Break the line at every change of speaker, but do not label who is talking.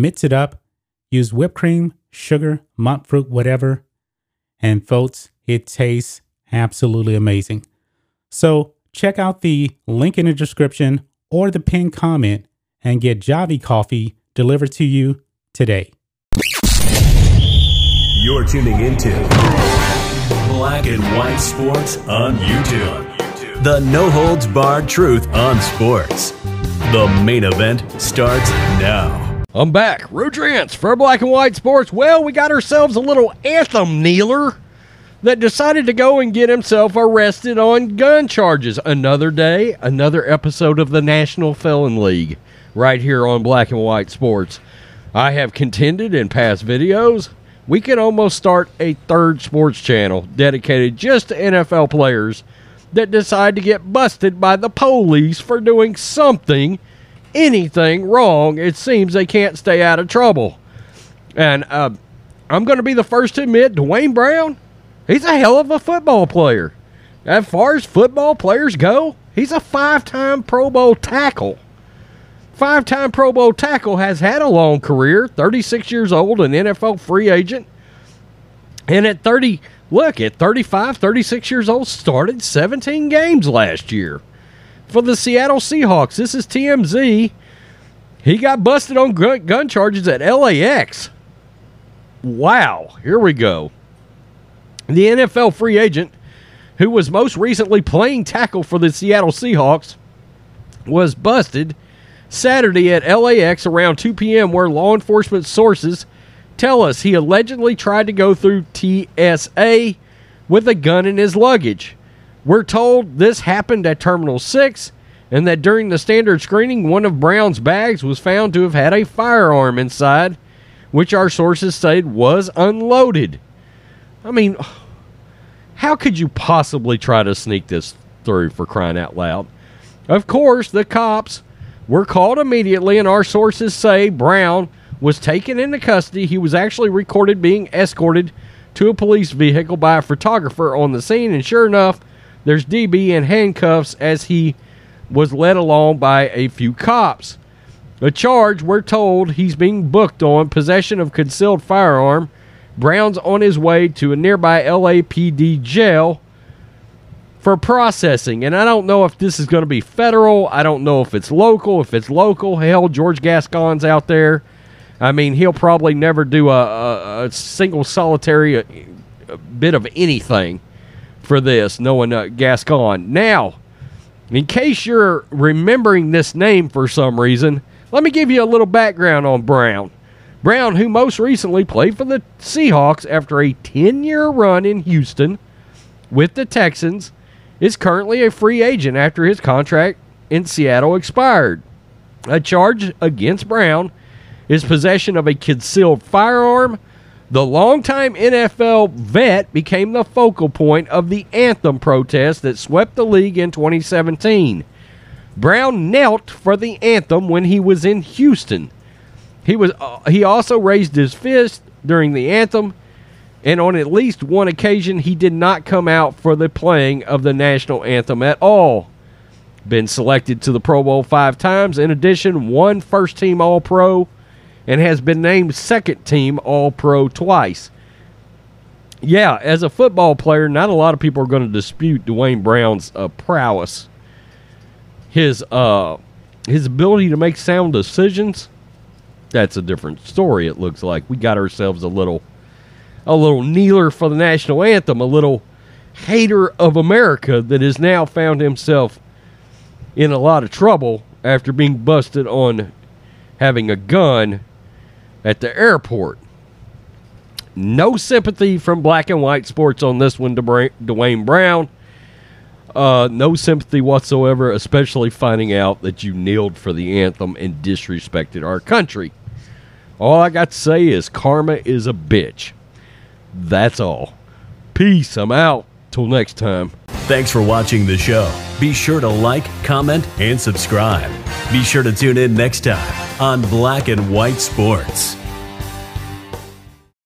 mix it up, use whipped cream, sugar, monk fruit, whatever. And folks, it tastes absolutely amazing. So check out the link in the description or the pinned comment and get Javy coffee delivered to you today.
You're tuning into Black and White Sports on YouTube. The no holds barred truth on sports. The main event starts now.
I'm back. Rudrance for Black and White Sports. Well, we got ourselves a little anthem kneeler that decided to go and get himself arrested on gun charges. Another day, another episode of the National Felon League right here on Black and White Sports. I have contended in past videos. We can almost start a third sports channel dedicated just to NFL players that decide to get busted by the police for doing something anything wrong, it seems they can't stay out of trouble. And uh, I'm going to be the first to admit Duane Brown, he's a hell of a football player. As far as football players go, he's a five time Pro Bowl tackle. Five time Pro Bowl tackle has had a long career, 36 years old, an NFL free agent. And at 30, look, at 35, 36 years old, started 17 games last year for the Seattle Seahawks. This is TMZ. He got busted on gun charges at LAX. Wow, here we go. The NFL free agent, who was most recently playing tackle for the Seattle Seahawks, was busted Saturday at LAX around 2 p.m., where law enforcement sources tell us he allegedly tried to go through TSA with a gun in his luggage. We're told this happened at Terminal 6 and that during the standard screening, one of Brown's bags was found to have had a firearm inside, which our sources said was unloaded. I mean, how could you possibly try to sneak this through for crying out loud? Of course, the cops were called immediately, and our sources say Brown was taken into custody. He was actually recorded being escorted to a police vehicle by a photographer on the scene, and sure enough, there's DB in handcuffs as he was led along by a few cops. The charge, we're told, he's being booked on possession of concealed firearm. Brown's on his way to a nearby LAPD jail for processing. And I don't know if this is going to be federal. I don't know if it's local. If it's local, hell, George Gascon's out there. I mean, he'll probably never do a, a, a single solitary uh, bit of anything for this, knowing uh, Gascon. Now, in case you're remembering this name for some reason, let me give you a little background on Brown. Brown, who most recently played for the Seahawks after a 10 year run in Houston with the Texans, is currently a free agent after his contract in Seattle expired. A charge against Brown is possession of a concealed firearm, the longtime NFL vet became the focal point of the anthem protest that swept the league in 2017. Brown knelt for the anthem when he was in Houston. He was uh, he also raised his fist during the anthem and on at least one occasion he did not come out for the playing of the national anthem at all. Been selected to the Pro Bowl 5 times in addition one first team all pro and has been named second team All Pro twice. Yeah, as a football player, not a lot of people are going to dispute Duane Brown's uh, prowess, his uh, his ability to make sound decisions. that's a different story. It looks like we got ourselves a little, a little kneeler for the national anthem, a little hater of America that has now found himself in a lot of trouble after being busted on having a gun at the airport. No sympathy from black and white sports on this one, Duane Brown. Uh, no sympathy whatsoever, especially finding out that you kneeled for the anthem and disrespected our country. All I got to say is karma is a bitch. That's all. Peace. I'm out. Till next time.
Thanks for watching the show. Be sure to like, comment, and subscribe. Be sure to tune in next time on Black and White Sports.